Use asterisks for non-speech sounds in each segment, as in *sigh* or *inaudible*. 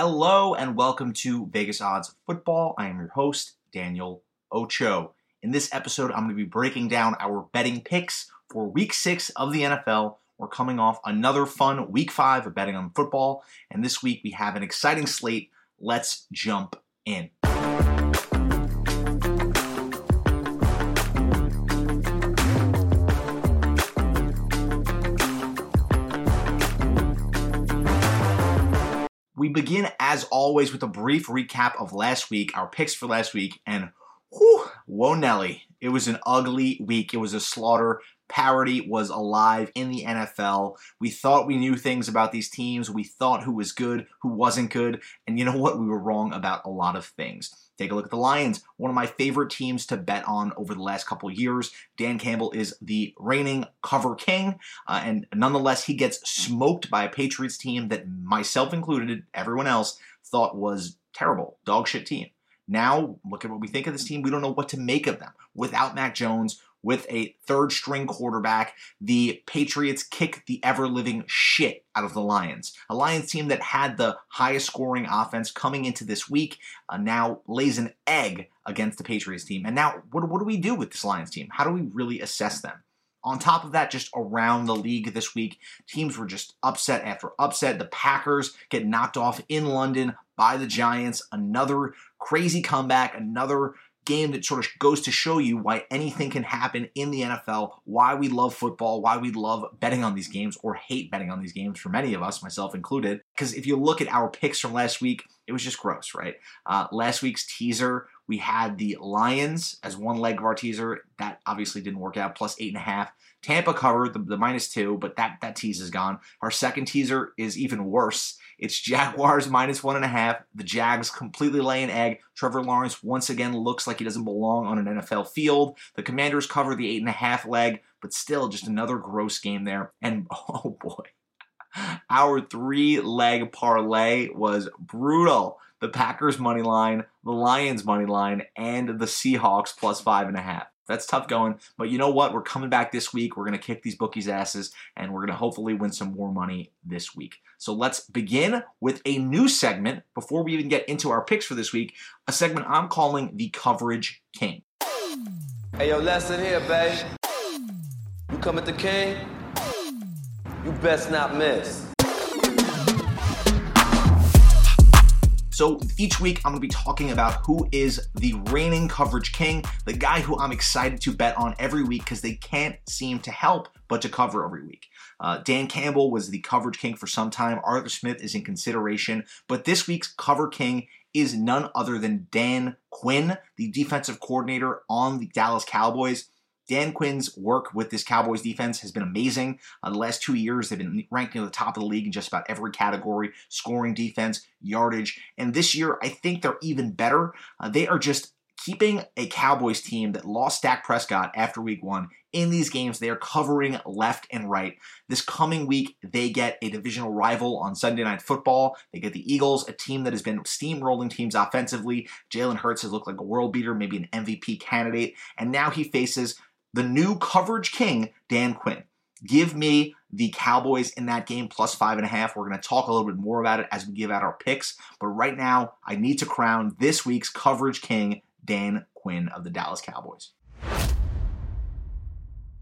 Hello and welcome to Vegas Odds Football. I am your host, Daniel Ocho. In this episode, I'm going to be breaking down our betting picks for week six of the NFL. We're coming off another fun week five of betting on football, and this week we have an exciting slate. Let's jump in. We begin, as always, with a brief recap of last week, our picks for last week, and whew, whoa, Nelly. It was an ugly week. It was a slaughter. Parity was alive in the NFL. We thought we knew things about these teams. We thought who was good, who wasn't good. And you know what? We were wrong about a lot of things. Take a look at the Lions, one of my favorite teams to bet on over the last couple years. Dan Campbell is the reigning cover king, uh, and nonetheless, he gets smoked by a Patriots team that myself included, everyone else thought was terrible, dog shit team. Now, look at what we think of this team. We don't know what to make of them. Without Mac Jones, with a third string quarterback, the Patriots kick the ever living shit out of the Lions. A Lions team that had the highest scoring offense coming into this week uh, now lays an egg against the Patriots team. And now, what, what do we do with this Lions team? How do we really assess them? On top of that, just around the league this week, teams were just upset after upset. The Packers get knocked off in London by the Giants. Another crazy comeback, another game that sort of goes to show you why anything can happen in the NFL, why we love football, why we love betting on these games or hate betting on these games for many of us, myself included. Because if you look at our picks from last week, it was just gross, right? Uh, last week's teaser, we had the Lions as one leg of our teaser. That obviously didn't work out, plus eight and a half. Tampa covered the, the minus two, but that, that tease is gone. Our second teaser is even worse. It's *laughs* Jaguars minus one and a half. The Jags completely lay an egg. Trevor Lawrence once again looks like he doesn't belong on an NFL field. The Commanders cover the eight and a half leg, but still just another gross game there. And *laughs* oh boy, *laughs* our three leg parlay was brutal. The Packers money line, the Lions money line, and the Seahawks plus five and a half. That's tough going. But you know what? We're coming back this week. We're going to kick these bookies' asses, and we're going to hopefully win some more money this week. So let's begin with a new segment before we even get into our picks for this week. A segment I'm calling the Coverage King. Hey, yo, lesson here, babe. You come at the king, you best not miss. So each week I'm going to be talking about who is the reigning coverage king, the guy who I'm excited to bet on every week because they can't seem to help but to cover every week. Uh, Dan Campbell was the coverage king for some time. Arthur Smith is in consideration, but this week's cover king is none other than Dan Quinn, the defensive coordinator on the Dallas Cowboys. Dan Quinn's work with this Cowboys defense has been amazing. Uh, the last two years, they've been ranked near the top of the league in just about every category scoring, defense, yardage. And this year, I think they're even better. Uh, they are just keeping a Cowboys team that lost Dak Prescott after week one in these games. They are covering left and right. This coming week, they get a divisional rival on Sunday Night Football. They get the Eagles, a team that has been steamrolling teams offensively. Jalen Hurts has looked like a world beater, maybe an MVP candidate. And now he faces the new coverage king, Dan Quinn. Give me the Cowboys in that game plus five and a half. We're going to talk a little bit more about it as we give out our picks. But right now, I need to crown this week's coverage king, Dan Quinn of the Dallas Cowboys.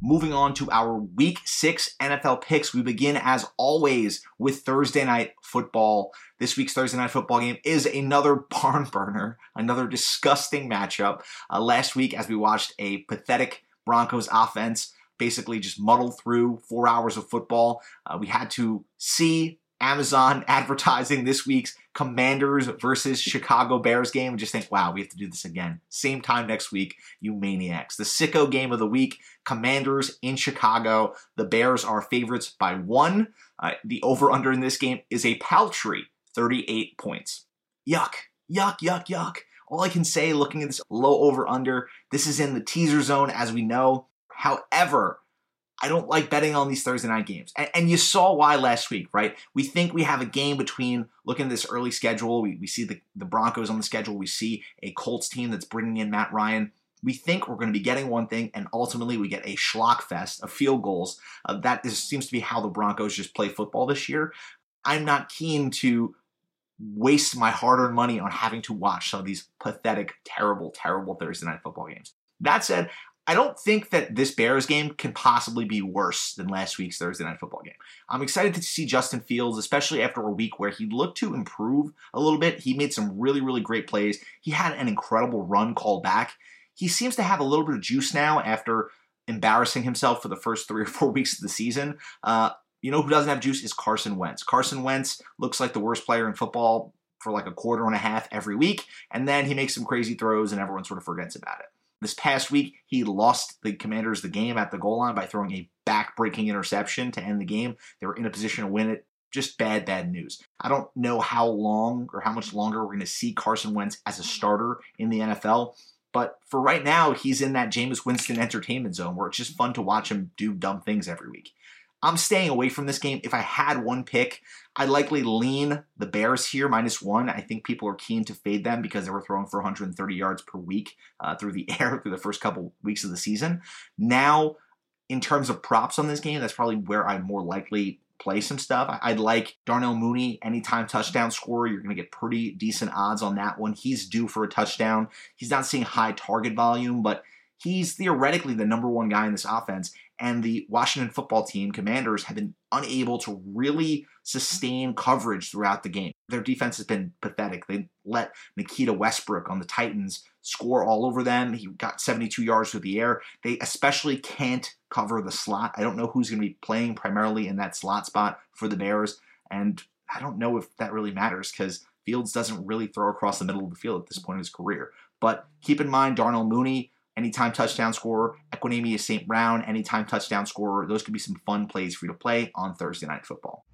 Moving on to our week six NFL picks, we begin as always with Thursday night football. This week's Thursday night football game is another *laughs* barn burner, another disgusting matchup. Uh, last week, as we watched a pathetic Broncos offense basically just muddled through four hours of football. Uh, we had to see Amazon *laughs* advertising this week's Commanders versus Chicago Bears game and just think, wow, we have to do this again. Same time next week, you maniacs. The sicko game of the week Commanders in Chicago. The Bears are favorites by one. Uh, the over under in this game is a paltry 38 points. Yuck, yuck, yuck, yuck. All I can say looking at this low over under, this is in the teaser zone as we know. However, I don't like betting on these Thursday night games. And, and, you saw why last week, right? We think we have a game between looking at this early schedule. We, we see the, the Broncos on the schedule. We see a Colts team that's bringing in Matt Ryan. We think we're going to be getting one thing, and ultimately we get a schlock fest of field goals. Uh, that is, seems to be how the Broncos just play football this year. I'm not keen to waste my hard earned money on having to watch some of these pathetic, terrible, terrible Thursday night football games. That said, I don't think that this Bears game can possibly be worse than last week's Thursday night football game. I'm excited to see Justin Fields, especially after a week where he looked to improve a little bit. He made some really, really great plays. He had an incredible run called back. He seems to have a little bit of juice now after embarrassing himself for the first three or four weeks of the season. Uh, you know who doesn't have juice is Carson Wentz. Carson Wentz looks like the worst player in football for like a quarter and a half every week, and then he makes some crazy throws and everyone sort of forgets about it. This past week, he lost the Commanders the game at the goal line by throwing a back-breaking interception to end the game. They were in a position to win it. Just bad, bad news. I don't know how long or how much longer we're going to see Carson Wentz as a starter in the NFL. But for right now, he's in that Jameis Winston entertainment zone where it's just fun to watch him do dumb things every week. I'm staying away from this game. If I had one pick, I'd likely lean the Bears here, minus one. I think people are keen to fade them because they were throwing for 130 yards per week uh, through the *laughs* air through the first couple weeks of the season. Now, in terms of props on this game, that's probably where I'm more likely play some stuff. I'd like Darnell Mooney, anytime touchdown scorer. You're going to get pretty decent odds on that one. He's due for a touchdown. He's not seeing high target volume, but he's theoretically the number one guy in this offense and the Washington football team, Commanders, have been unable to really sustain coverage throughout the game. Their defense has been pathetic. They let Nikita Westbrook on the Titans score all over them. He got 72 yards through the air. They especially can't cover the slot. I don't know who's going to be playing primarily in that slot spot for the Bears, and I don't know if that really matters because Fields doesn't really throw across the middle of the field at this point in his career. But keep in mind, Darnell Mooney anytime touchdown scorer, Equanimeous St. Brown, anytime touchdown scorer. Those could be some fun plays for you to play on Thursday Night Football.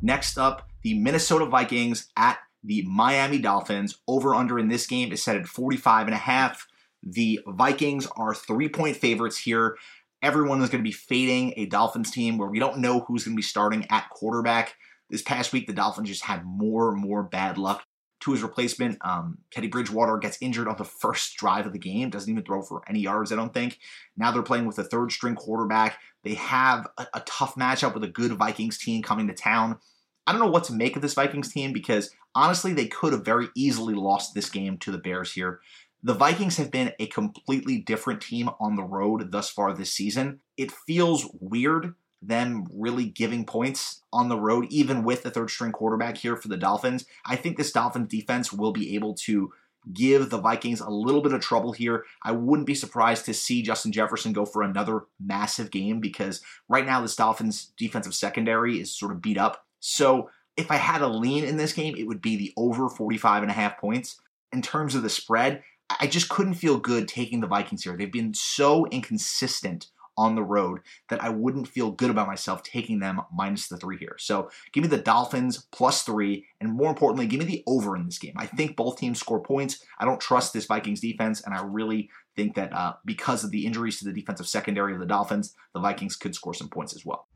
Next up, the Minnesota Vikings at the Miami Dolphins. Over under in this game is set at 45 and a half. The Vikings are three point favorites here. Everyone is going to be fading a Dolphins team where we don't know who's going to be starting at quarterback. This past week, the Dolphins just had more and more bad luck to his replacement. Um, Teddy Bridgewater gets injured on the *laughs* first drive of the game, doesn't even throw for any yards, I don't think. Now they're playing with a third string quarterback. They have a, a tough matchup with a good Vikings team coming to town. I don't know what to make of this Vikings team because honestly, they could have very easily lost this game to the Bears here. The Vikings have been a completely different team on the road thus far this season. It feels weird them really giving points on the road, even with the third string quarterback here for the Dolphins. I think this Dolphins defense will be able to give the Vikings a little bit of trouble here. I wouldn't be surprised to see Justin Jefferson go for another massive game because right now this Dolphins defensive secondary is sort of beat up. So if I had a lean in this game, it would be the over 45 and a half points. In terms of the spread, I just couldn't feel good taking the Vikings here. They've been so inconsistent on the road that I wouldn't feel good about myself taking them minus the three here. So give me the Dolphins plus three, and more importantly, give me the over in this game. I think both teams score points. I don't trust this Vikings defense, and I really think that uh, because of the injuries to the defensive secondary of the Dolphins, the Vikings could score some points as well.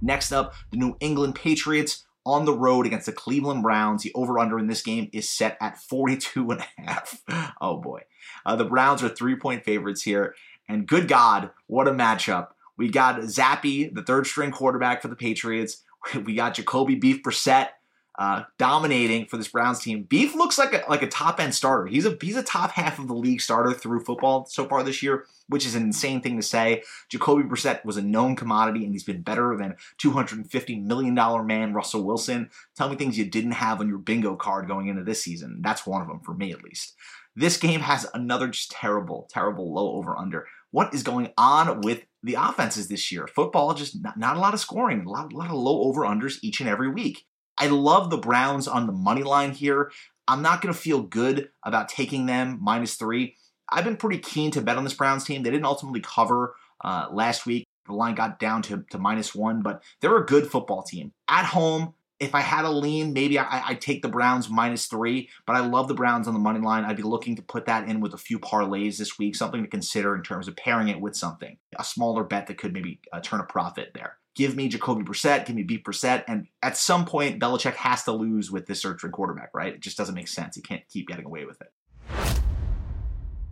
Next up, the New England Patriots on the road against the Cleveland Browns. The over under in this game is set at 42 and a half. *laughs* Oh boy. Uh, the Browns are three point favorites here. And good God, what a matchup. We got Zappe, the third string quarterback for the Patriots. *laughs* We got Jacoby Beef Brissett uh, dominating for this Browns team. Beef looks like a like a top end starter. He's a he's a top half of the league starter through football so far this year, which is an insane thing to say. Jacoby Brissett was a known commodity, and he's been better than 250 million dollar man Russell Wilson. Tell me things you didn't have on your bingo card going into this season. That's one of them for me at least. This game has another just terrible, terrible low over under what is going on with the offenses this year. Football, just not, not a lot of scoring, a lot, a lot of low over unders each and every week. I love the Browns on the money line here. I'm not going to feel good about taking them minus three. I've been pretty keen to bet on this Browns team. They didn't ultimately cover uh, last week. The line got down to, to minus one, but they're a good football team. At home, if I had a lean, maybe I, would take the Browns minus three, but I love the Browns on the money line. I'd be looking to put that in with a few parlays this week, something to consider in terms of pairing it with something, a smaller bet that could maybe uh, turn a profit there. Give me Jacoby Brissett, give me B Brissett, and at some point, Belichick has to lose with this search for quarterback, right? It just doesn't make sense. He can't keep getting away with it.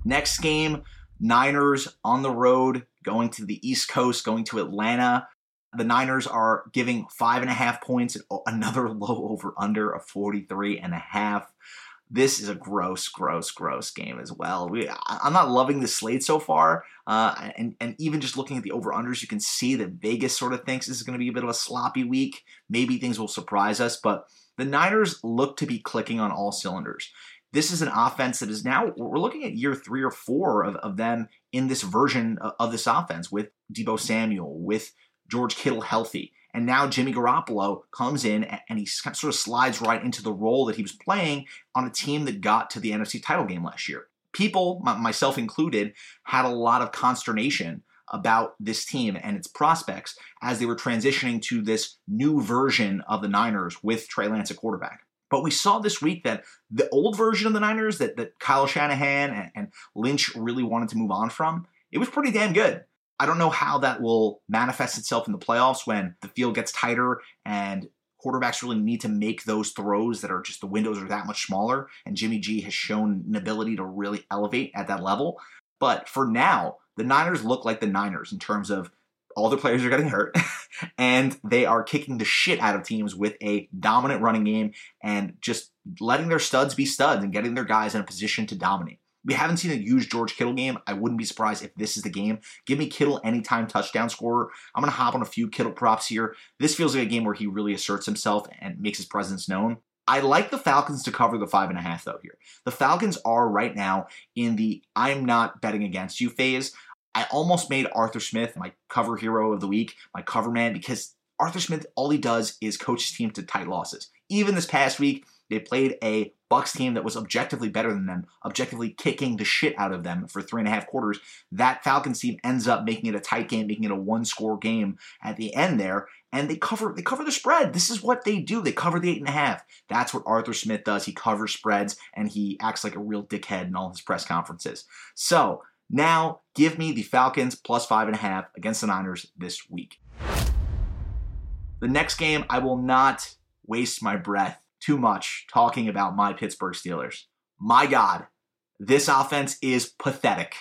Next game, Niners on the road, going to the East Coast, going to Atlanta The Niners are giving five and a half points, another *laughs* low over under of 43 and a half. This is a gross, gross, gross game as well. We, I'm not loving the slate so far. Uh, and, and even just looking at the over unders, you can see that Vegas sort of thinks this is going to be a bit of a sloppy week. Maybe things will surprise us, but the Niners look to be clicking on all cylinders. This is an offense that is now, we're looking at year three or four of, of them in this version of, of this offense with Deebo Samuel, with George Kittle healthy. And now Jimmy Garoppolo comes in and he sort of slides right into the role that he was playing on a team that got to the NFC title game last year. People, myself included, had a lot of consternation about this team and its prospects as they were transitioning to this new version of the Niners with Trey Lance at quarterback. But we saw this week that the old version of the Niners that, that Kyle Shanahan and, and Lynch really wanted to move on from, it was pretty damn good. I don't know how that will manifest itself in the playoffs when the field gets tighter and quarterbacks really need to make those throws that are just the windows are that much smaller. And Jimmy G has shown an ability to really elevate at that level. But for now, the Niners look like the Niners in terms of all their players are getting hurt, *laughs* and they are kicking the shit out of teams with a dominant running game and just letting their studs be studs and getting their guys in a position to dominate. We haven't seen a huge George Kittle game. I wouldn't be surprised if this is the game. Give me Kittle anytime touchdown scorer. I'm going to hop on a few Kittle props here. This feels like a game where he really asserts himself and makes his presence known. I like the Falcons to cover the five and a half, though, here. The Falcons are right now in the I'm not betting against you phase. I almost made Arthur Smith my cover hero of the week, my cover man, because Arthur Smith, all he does is coach his team to tight losses. Even this past week, they played a Bucs team that was objectively better than them, objectively kicking the shit out of them for three and a half quarters. That Falcons team ends up making it a tight game, making it a one-score game at the end there, and they cover they cover the spread. This is what they do. They cover the eight and a half. That's what Arthur Smith does. He covers spreads and he acts like a real dickhead in all his press conferences. So now give me the Falcons plus five and a half against the Niners this week. The next game, I will not waste my breath too much talking about my Pittsburgh Steelers. My God, this offense is pathetic.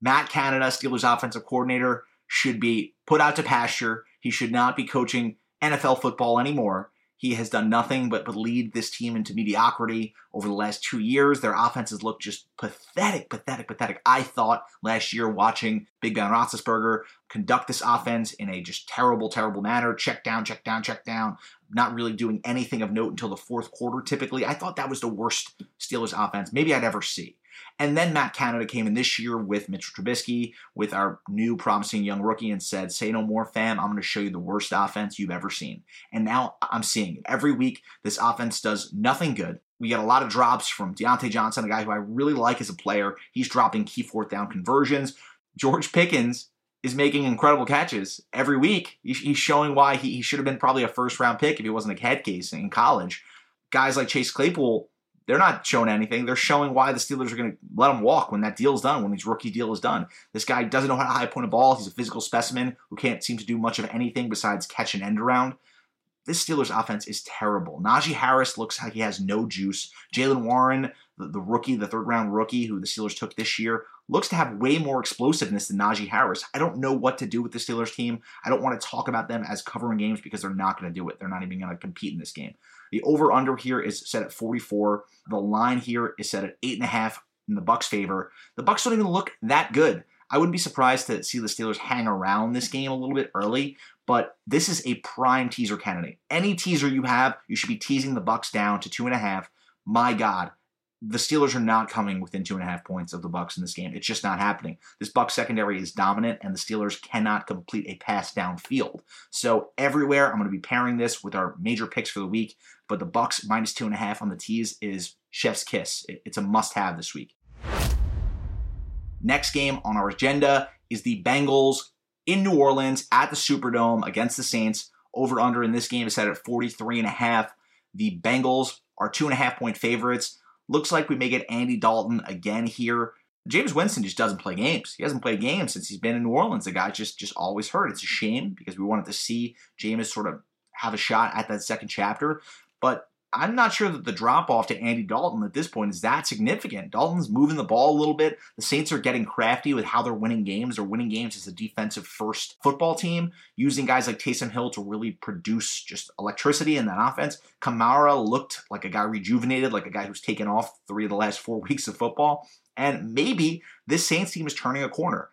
Matt Canada, Steelers offensive coordinator, should be put out to pasture. He should not be coaching NFL football anymore. He has done nothing but, lead this team into mediocrity over the last two years. Their offenses look just pathetic, pathetic, pathetic. I thought last year watching Big Ben Roethlisberger conduct this offense in a just terrible, terrible manner. Check down, check down, check down. Not really doing anything of note until the fourth quarter. Typically, I thought that was the worst Steelers offense maybe I'd ever see. And then Matt Canada came in this year with Mitchell Trubisky, with our new promising young rookie, and said, Say no more, fam. I'm going to show you the worst offense you've ever seen. And now I'm seeing it. Every week, this offense does nothing good. We get a lot of drops from Diontae Johnson, a guy who I really like as a player. He's dropping key fourth down conversions. George Pickens is making incredible catches every week. He's showing why he should have been probably a first round pick if he wasn't a head case in college. Guys like Chase Claypool they're not showing anything. They're showing why the Steelers are going to let him walk when that deal's done, when his rookie deal is done. This guy doesn't know how to high point a ball. He's a physical specimen who can't seem to do much of anything besides catch an end around. This Steelers offense is terrible. Najee Harris looks like he has no juice. Jaylen Warren, the, the rookie, the third round rookie who the Steelers took this year, looks to have way more explosiveness than Najee Harris. I don't know what to do with the Steelers team. I don't want to talk about them as covering games because they're not going to do it. They're not even going to compete in this game. The over under here is set at 44. The line here is set at 8.5 in the Bucs' favor. The Bucs don't even look that good. I wouldn't be surprised to see the Steelers hang around this game a little bit early, but this is a prime teaser candidate. Any teaser you have, you should be teasing the Bucs down to two and a half. My God, the Steelers are not coming within two and a half points of the Bucs in this game. It's just not happening. This Bucs secondary is dominant, and the Steelers cannot complete a pass downfield. So everywhere, I'm going to be pairing this with our major picks for the week. But the Bucs minus two and a half on the tees is chef's kiss. It's a must-have this week. Next game on our agenda is the Bengals in New Orleans at the Superdome against the Saints. Over under in this game is set at 43 and a half. The Bengals are two and a half point favorites. Looks like we may get Andy Dalton again here. Jameis Winston just doesn't play games. He hasn't played games since he's been in New Orleans. The guy just just always hurt. It's a shame because we wanted to see Jameis sort of have a shot at that second chapter. But I'm not sure that the drop off to Andy Dalton at this point is that significant. Dalton's moving the ball a little bit. The Saints are getting crafty with how they're winning games. They're winning games as a defensive first football team, using guys like Taysom Hill to really produce just electricity in that offense. Kamara looked like a guy rejuvenated, like a guy who's taken off three of the last four *laughs* weeks of football. And maybe this Saints team is turning a corner.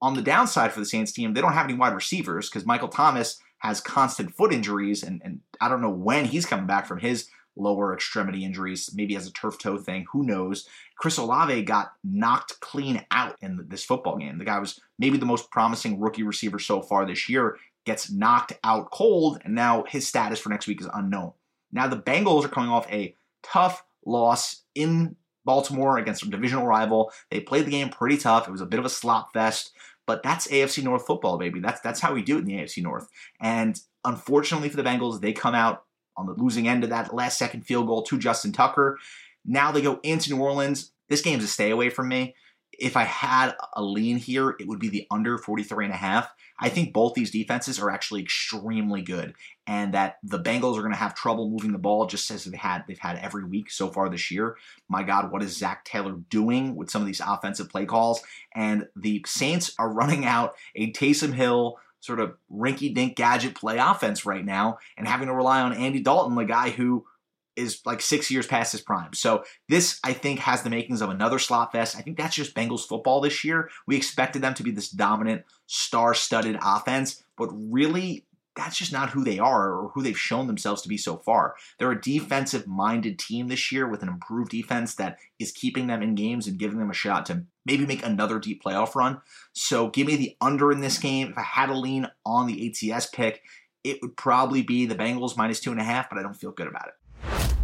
On the downside for the Saints team, they don't have any wide receivers because Michael Thomas has constant foot injuries, and, and I don't know when he's coming back from his lower extremity injuries, maybe as a turf toe thing, who knows. Chris Olave got knocked clean out in this football game. The guy was maybe the most promising rookie receiver so far this year, gets knocked out cold, and now his status for next week is unknown. Now the Bengals are coming off a tough loss in Baltimore against a divisional rival. They played the game pretty tough. It was a bit of a slop fest. But that's AFC North football, baby. That's that's how we do it in the AFC North. And unfortunately for the Bengals, they come out on the losing end of that last second field goal to Justin Tucker. Now they go into New Orleans. This game's a stay away from me if I had a lean here, it would be the under 43 and a half. I think both these defenses are actually extremely good and that the Bengals are going to have trouble moving the ball just as they've had they've had every week so far this year. My god, what is Zac Taylor doing with some of these offensive play calls? And the Saints are *laughs* running out a Taysom Hill sort of rinky-dink gadget play offense right now and having to rely on Andy Dalton, the guy who is like six years past his prime. So this, I think, has the makings of another slot fest. I think that's just Bengals football this year. We expected them to be this dominant, star-studded offense, but really, that's just not who they are or who they've shown themselves to be so far. They're a defensive-minded team this year with an improved defense that is keeping them in games and giving them a shot to maybe make another deep playoff run. So give me the under in this game. If I had to lean on the ATS pick, it would probably be the Bengals minus two and a half, but I don't feel good about it.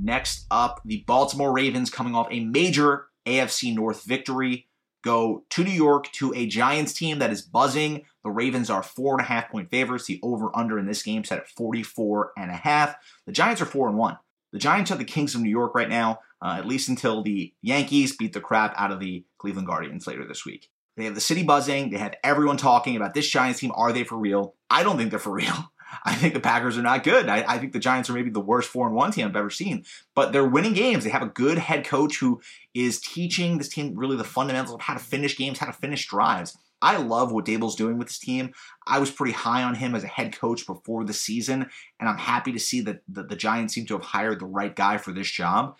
Next up, the Baltimore Ravens coming off a major AFC North victory go to New York to a Giants team that is buzzing. The Ravens are four and a half point favorites. The over under in this game set at 44 and a half. The Giants are four and one. The Giants are the kings of New York right now, uh, at least until the Yankees beat the crap out of the Cleveland Guardians later this week. They have the city buzzing. They have everyone talking about this Giants team. Are they for real? I don't think they're for real. I think the Packers are not good. I, I, think the Giants are maybe the worst four and one team I've ever seen. But they're winning games. They have a good head coach who is teaching this team really the fundamentals of how to finish games, how to finish drives. I love what Daboll's doing with this team. I was pretty high on him as a head coach before the season, and I'm happy to see that the, the Giants seem to have hired the right guy for this job.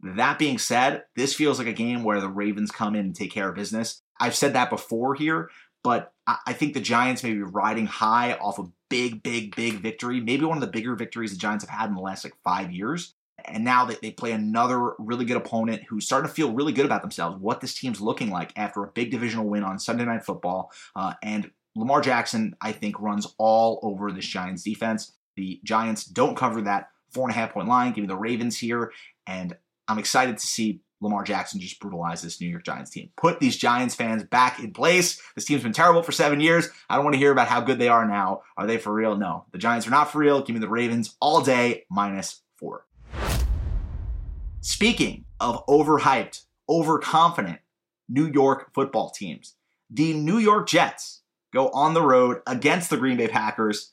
That being said, this feels like a game where the Ravens come in and take care of business. I've said that before here, but I think the Giants may be riding high off a big, big, big victory. Maybe one of the bigger victories the Giants have had in the last like five years. And now they, they play another really good opponent who's starting to feel really good about themselves, what this team's looking like after a big divisional win on Sunday Night Football. Uh, and Lamar Jackson, I think, runs all over this Giants defense. The Giants don't cover that four and a half point line. Give me the Ravens here. And I'm excited to see Lamar Jackson just brutalized this New York Giants team. Put these Giants fans back in place. This team's been terrible for seven years. I don't want to hear about how good they are now. Are they for real? No. The Giants are not for real. Give me the Ravens all day, minus four. Speaking of overhyped, overconfident New York football teams, the New York Jets go on the road against the Green Bay Packers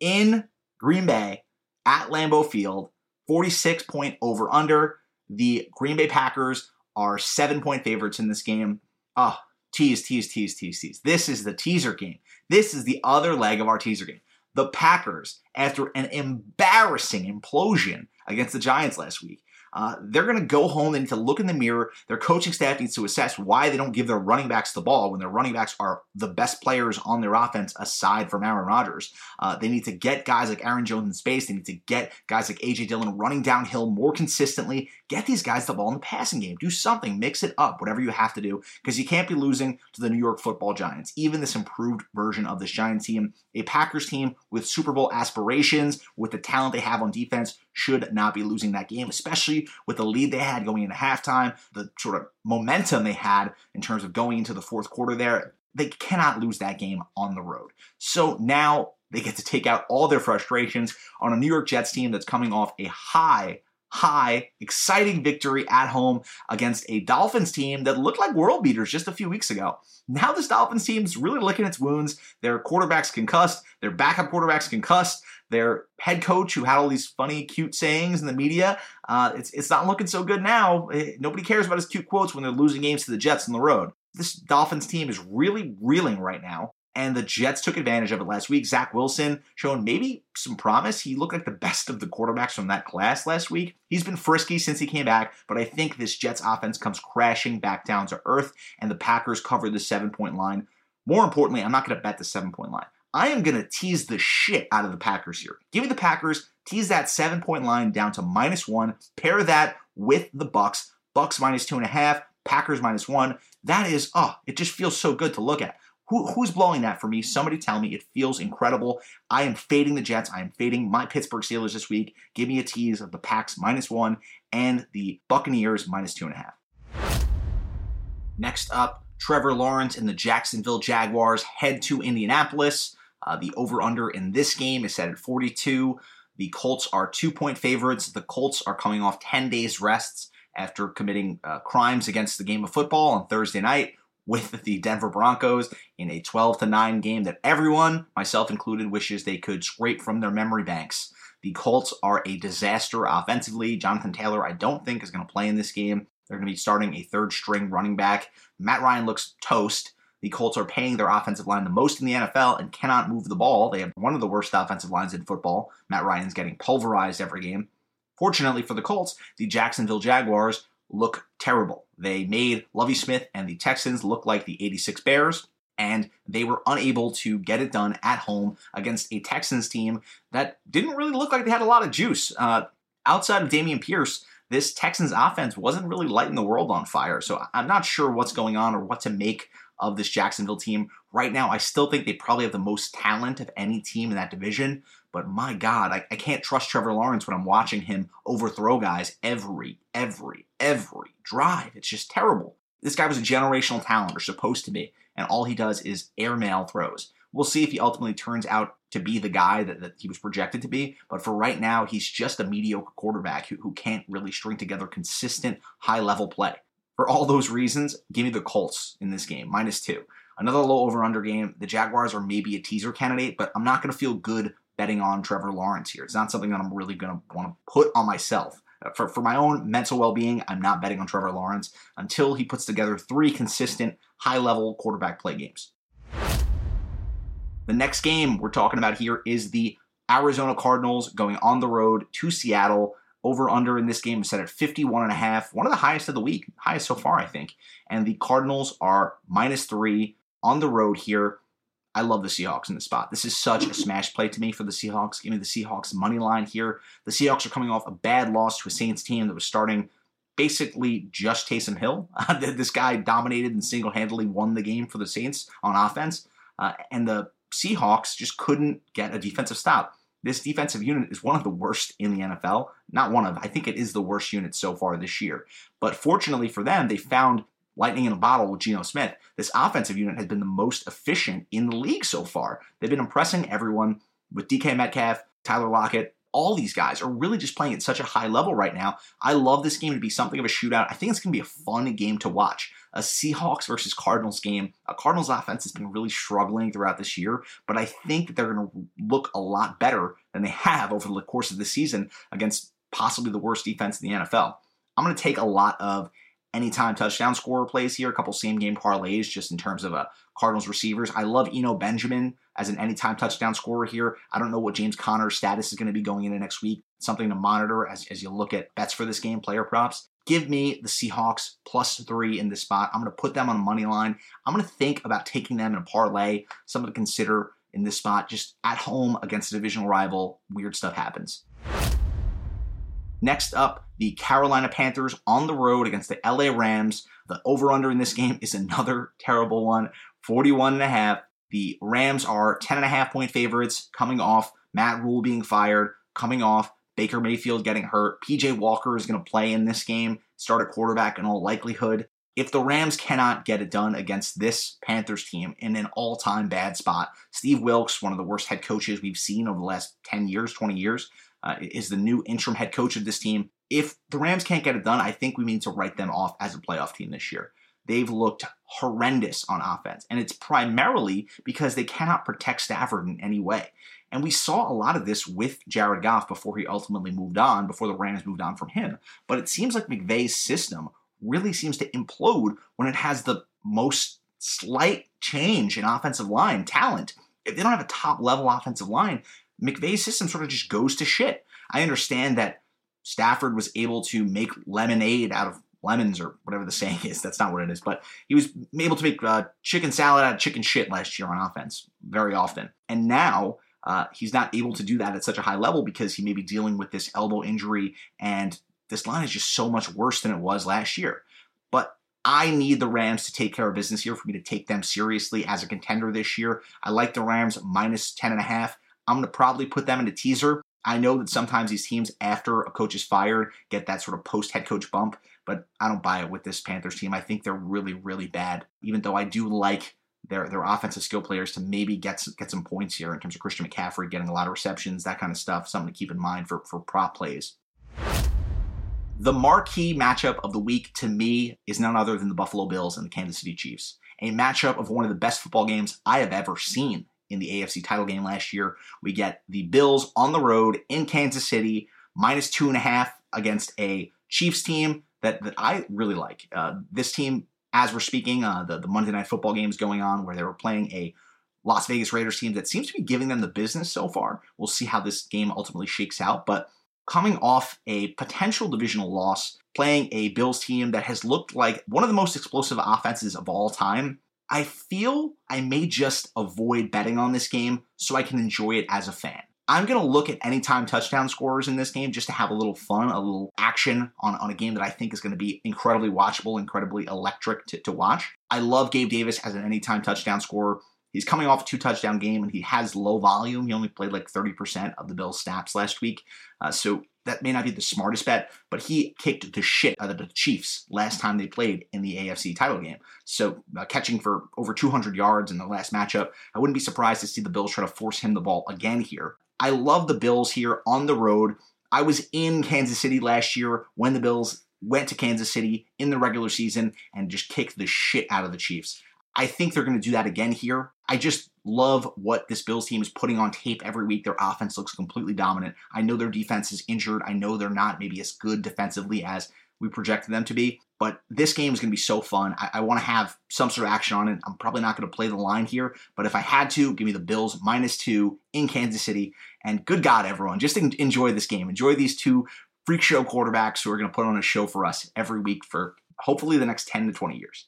in Green Bay at Lambeau Field, 46 point over under. The Green Bay Packers are seven point favorites in this game. Ah, oh, tease, tease, tease, tease, tease. This is the teaser game. This is the other leg of our teaser game. The Packers, after an embarrassing implosion against the Giants last week, uh, they're going to go home. They need to look in the mirror. Their coaching staff needs to assess why they don't give their running backs the ball when their running backs are the best players on their offense aside from Aaron Rodgers. Uh, they need to get guys like Aaron Jones in space. They need to get guys like A.J. Dillon running downhill more consistently. Get these guys the ball in the passing game. Do something. Mix it up, whatever you have to do, because you can't be losing to the New York football Giants. Even this improved version of this Giants team, a Packers team with Super Bowl aspirations, with the talent they have on defense, should not be losing that game, especially with the lead they had going into halftime, the sort of momentum they had in terms of going into the fourth quarter there. They cannot lose that game on the road. So now they get to take out all their frustrations on a New York Jets team that's coming off a high high, exciting victory at home against a Dolphins team that looked like world beaters just a few weeks ago. Now this Dolphins team is really licking its wounds. Their quarterback's concussed, their backup quarterback's concussed, their head coach who had all these funny, cute sayings in the media. Uh, it's it's not looking so good now. Eh, nobody cares about his cute quotes when they're losing games to the Jets on the road. This Dolphins team is really reeling right now and the Jets took advantage of it last week. Zach Wilson showing maybe some promise. He looked like the best of the quarterbacks from that class last week. He's been frisky since he came back, but I think this Jets offense comes crashing back down to earth, and the Packers cover the seven point line. More importantly, I'm not going to bet the seven point line. I am going to tease the shit out of the Packers here. Give me the Packers, tease that seven point line down to minus one, pair that with the Bucs. Bucs minus two and a half, Packers minus one. That is, oh, it just feels so good to look at. Who, who's blowing that for me? Somebody tell me. It feels incredible. I am fading the Jets. I am fading my Pittsburgh Steelers this week. Give me a tease of the Packs minus one and the Buccaneers minus two and a half. Next up, Trevor Lawrence and the Jacksonville Jaguars head to Indianapolis. Uh, the over under in this game is set at 42. The Colts are two point favorites. The Colts are coming off 10 days rests after committing uh, crimes against the game of football on Thursday night with the Denver Broncos in a 12 to 9 game that everyone, myself included, wishes they could scrape from their memory banks. The Colts are a disaster offensively. Jonathan Taylor, I don't think, is going to play in this game. They're going to be starting a third string running back. Matt Ryan looks toast. The Colts are paying their offensive line the most in the NFL and cannot move the ball. They have one of the worst offensive lines in football. Matt Ryan's getting pulverized every game. Fortunately for the Colts, the Jacksonville Jaguars look terrible. They made Lovie Smith and the Texans look like the 86 Bears, and they were unable to get it done at home against a Texans team that didn't really look like they had a lot of juice. Uh, outside of Dameon Pierce, this Texans offense wasn't really lighting the world on fire. So I'm not sure what's going on or what to make of this Jacksonville team. Right now, I still think they probably have the most talent of any team in that division, but my God, I, I can't trust Trevor Lawrence when I'm watching him overthrow guys every, every, every drive. It's just terrible. This guy was a generational talent, or supposed to be, and all he does is airmail throws. We'll see if he ultimately turns out to be the guy that, that he was projected to be, but for right now, he's just a mediocre quarterback who, who can't really string together consistent, high level play. For all those reasons, give me the Colts in this game, minus two. Another low over under game. The Jaguars are maybe a teaser candidate, but I'm not going to feel good betting on Trevor Lawrence here. It's not something that I'm really going to want to put on myself. Uh, for, for my own mental well being, I'm not betting on Trevor Lawrence until he puts together three consistent, high level quarterback play games. The next game we're talking about here is the Arizona Cardinals going on the road to Seattle. Over under in this game is set at 51 and a half, one of the highest of the week, highest so far, I think. And the Cardinals are minus three on the road here. I love the Seahawks in this spot. This is such a *laughs* smash play to me for the Seahawks. Give me the Seahawks money line here. The Seahawks are coming off a bad loss to a Saints team that was starting basically just Taysom Hill. *laughs* this guy dominated and single handedly won the game for the Saints on offense. Uh, and the Seahawks just couldn't get a defensive stop. This defensive unit is one of the worst in the NFL. Not one of, I think it is the worst unit so far this year. But fortunately for them, they found lightning in a bottle with Geno Smith. This offensive unit has been the most efficient in the league so far. They've been impressing everyone with DK Metcalf, Tyler Lockett. All these guys are really just playing at such a high level right now. I love this game to be something of a shootout. I think it's going to be a fun game to watch. A Seahawks versus Cardinals game. A Cardinals offense has been really struggling throughout this year, but I think that they're going to look a lot better than they *laughs* have over the course of the season against possibly the worst defense in the NFL. I'm going to take a lot of anytime touchdown scorer plays here, a couple same game parlays just in terms of a uh, Cardinals receivers. I love Eno Benjamin as an anytime touchdown scorer here. I don't know what James Conner's status is going to be going into next week. Something to monitor as, as you look at bets for this game, player props. Give me the Seahawks plus three in this spot. I'm going to put them on a money line. I'm going to think about taking them in a parlay. Something to consider in this spot. Just at home against a divisional rival, weird stuff happens. Next up, the Carolina Panthers on the road against the LA Rams. The over under in this game is another *laughs* terrible one 41 and a half. The Rams are 10 and a half point favorites coming off Matt Rhule being fired, coming off Baker Mayfield getting hurt. PJ Walker is going to play in this game, start at quarterback in all likelihood. If the Rams cannot get it done against this Panthers team in an all time bad spot, Steve Wilks, one of the worst head coaches we've seen over the last 10 years, 20 years, uh, is the new interim head coach of this team. If the Rams can't get it done, I think we need to write them off as a playoff team this year. they've looked horrendous on offense. And it's primarily because they cannot protect Stafford in any way. And we saw a lot of this with Jared Goff before he ultimately moved on, before the Rams moved on from him. But it seems like McVay's system really seems to implode when it has the most slight change in offensive line talent. If they don't have a top level offensive line, McVay's system sort of just goes to shit. I understand that Stafford was able to make lemonade out of lemons or whatever the saying is. That's not what it is, but he was able to make uh, chicken salad out of chicken shit last year on offense very often. And now uh, he's not able to do that at such a high level because he may be dealing with this elbow injury, and this line is just so much worse than it was last year. But I need the Rams to take care of business here for me to take them seriously as a contender this year. I like the Rams minus 10.5. I'm going to probably put them in a teaser. I know that sometimes these teams, after a coach is fired, get that sort of post head coach bump, but I don't buy it with this Panthers team. I think they're really, really bad, even though I do like their their offensive skill players to maybe get some, get some points here in terms of Christian McCaffrey getting a lot of receptions, that kind of stuff. Something to keep in mind for, for prop plays. The marquee matchup of the week to me is none other than the Buffalo Bills and the Kansas City Chiefs. A matchup of one of the best football games I have ever seen in the AFC title game last year. We get the Bills on the road in Kansas City, minus two and a half against a Chiefs team that, that I really like. Uh, this team, as we're speaking, uh, the, the Monday Night Football game is going on where they were playing a Las Vegas Raiders team that seems to be giving them the business so far. We'll see how this game ultimately shakes out. But coming off a potential divisional loss, playing a Bills team that has looked like one of the most explosive offenses of all time, I feel I may just avoid betting on this game so I can enjoy it as a fan. I'm going to look at anytime touchdown scorers in this game just to have a little fun, a little action on, on a game that I think is going to be incredibly watchable, incredibly electric to, to watch. I love Gabe Davis as an anytime touchdown scorer. He's coming off a two touchdown game and he has low volume. He only played like 30% of the Bills' snaps last week. Uh, so that may not be the smartest bet, but he kicked the shit out of the Chiefs last time they played in the AFC title game. So uh, catching for over 200 yards in the last matchup, I wouldn't be surprised to see the Bills try to force him the ball again here. I love the Bills here on the road. I was in Kansas City last year when the Bills went to Kansas City in the regular season and just kicked the shit out of the Chiefs. I think they're going to do that again here. I just love what this Bills team is putting on tape every week. Their offense looks completely dominant. I know their defense is injured. I know they're not maybe as good defensively as we projected them to be. But this game is going to be so fun. I, I want to have some sort of action on it. I'm probably not going to play the line here, but if I had to, give me the Bills minus two in Kansas City. And good God, everyone, just enjoy this game. Enjoy these two freak show quarterbacks who are going to put on a show for us every week for hopefully the next 10 to 20 years.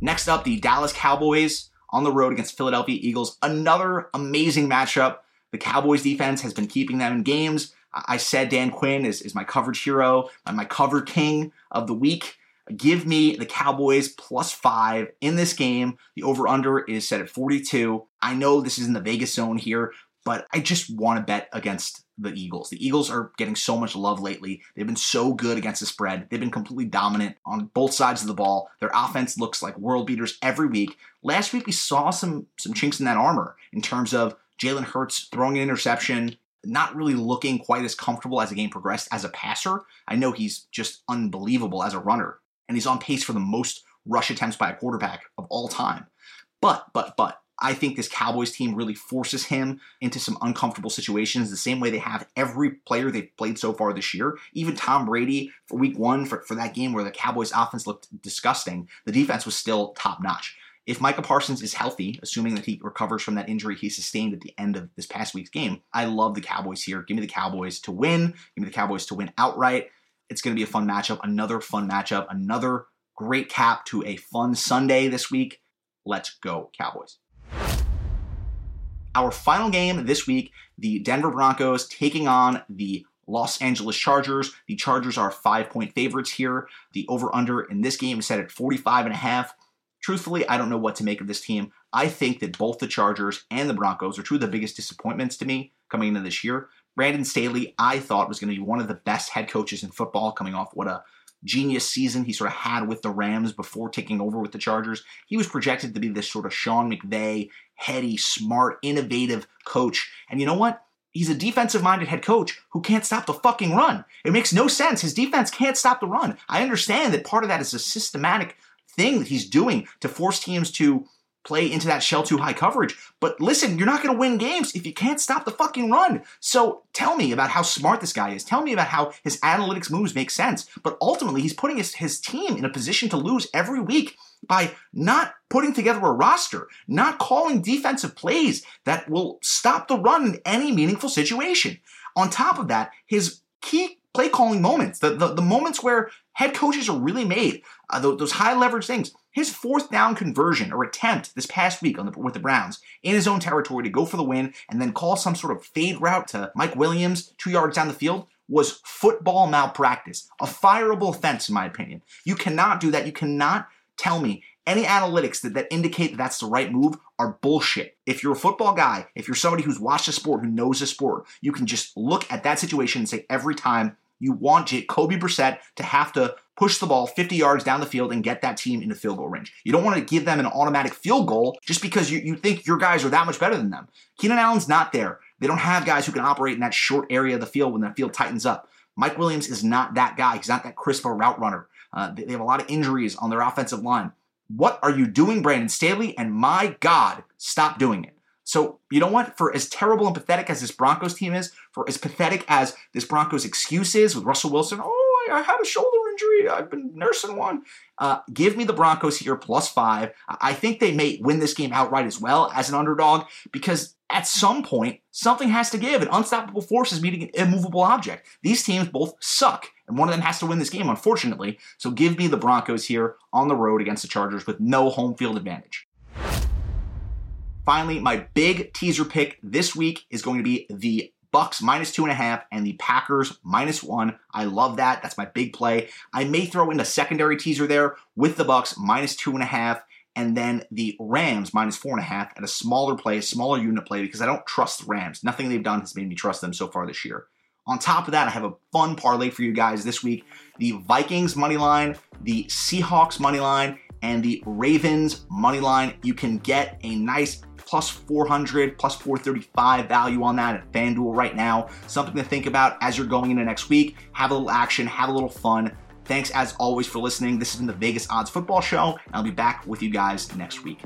Next up, the Dallas Cowboys on the road against Philadelphia Eagles. Another amazing matchup. The Cowboys defense has been keeping them in games. I said Dan Quinn is, is my coverage hero, my cover king of the week. Give me the Cowboys plus five in this game. The over under is set at 42. I know this is in the Vegas zone here, but I just want to bet against the Eagles. The Eagles are getting so much love lately. They've been so good against the spread. They've been completely dominant on both sides of the ball. Their offense looks like world beaters every week. Last week we saw some some chinks in that armor in terms of Jalen Hurts throwing an interception, not really looking quite as comfortable as the game progressed as a passer. I know he's just unbelievable as a runner, and he's on pace for the most rush attempts by a quarterback of all time. But, but, but, I think this Cowboys team really forces him into some uncomfortable situations the same way they have every player they've played so far this year. Even Tom Brady for week one, for, for that game where the Cowboys offense looked disgusting, the defense was still top notch. If Micah Parsons is healthy, assuming that he recovers from that injury he sustained at the end of this past week's game, I love the Cowboys here. Give me the Cowboys to win. Give me the Cowboys to win outright. It's going to be a fun matchup. Another fun matchup. Another great cap to a fun Sunday this week. Let's go, Cowboys. Our final game this week the Denver Broncos taking on the Los Angeles Chargers. The Chargers are five point favorites here. The over under in this game is set at 45 and a half. Truthfully, I don't know what to make of this team. I think that both the Chargers and the Broncos are two of the biggest disappointments to me coming into this year. Brandon Staley, I thought was going to be one of the best head coaches in football coming off what a genius season he sort of had with the Rams before taking over with the Chargers. He was projected to be this sort of Sean McVay, heady, smart, innovative coach. And you know what? he's a defensive minded head coach who can't stop the fucking run. It makes no sense. His defense can't stop the run. I understand that part of that is a systematic thing that he's doing to force teams to play into that shell two high coverage. But listen, you're not going to win games if you can't stop the fucking run. So tell me about how smart this guy is. Tell me about how his analytics moves make sense. But ultimately, he's putting his, his team in a position to lose every week by not putting together a roster, not calling defensive plays that will stop the run in any meaningful situation. On top of that, his key play calling moments, the, the, the moments where head coaches are really made, uh, those, those high leverage things, his fourth down conversion or attempt this past week the, with the Browns in his own territory to go for the win and then call some sort of fade route to Mike Williams two yards down the field was football malpractice, a fireable offense, in my opinion. You cannot do that. You cannot tell me any analytics that, that indicate that that's the right move are bullshit. If you're a football guy, if you're somebody who's watched a sport, who knows a sport, you can just look at that situation and say every time you want Jacoby Brissett to have to push the ball 50 yards down the field and get that team into field goal range. You don't want to give them an automatic field goal just because you, you think your guys are that much better than them. Keenan Allen's not there. They don't have guys who can operate in that short area of the field when that field tightens up. Mike Williams is not that guy. He's not that crisp a route runner. Uh, they have a lot of injuries on their offensive line. What are you doing, Brandon Staley? And my God, stop doing it. So, you know what? For as terrible and pathetic as this Broncos team is, for as pathetic as this Broncos excuse is with Russell Wilson, oh, I had a shoulder injury. I've been nursing one. Uh, give me the Broncos here plus five. I think they may win this game outright as well as an underdog because at some point, something has to give. An unstoppable force is meeting an immovable object. These teams both suck, and one of them has to win this game, unfortunately. So give me the Broncos here on the road against the Chargers with no home field advantage. Finally, my big teaser pick this week is going to be the Bucs minus two and a half and the Packers minus one. I love that. That's my big play. I may throw in a secondary teaser there with the Bucs minus two and a half and then the Rams minus four and a half at a smaller play, a smaller unit play, because I don't trust the Rams. Nothing they've done has made me trust them so far this year. On top of that, I have a fun parlay for you guys this week. The Vikings money line, the Seahawks money line, and the Ravens money line. You can get a nice plus 400, plus 435 value on that at FanDuel right now. Something to think about as you're going into next week. Have a little action, have a little fun. Thanks as always for listening. This has been the Vegas Odds Football Show, and I'll be back with you guys next week.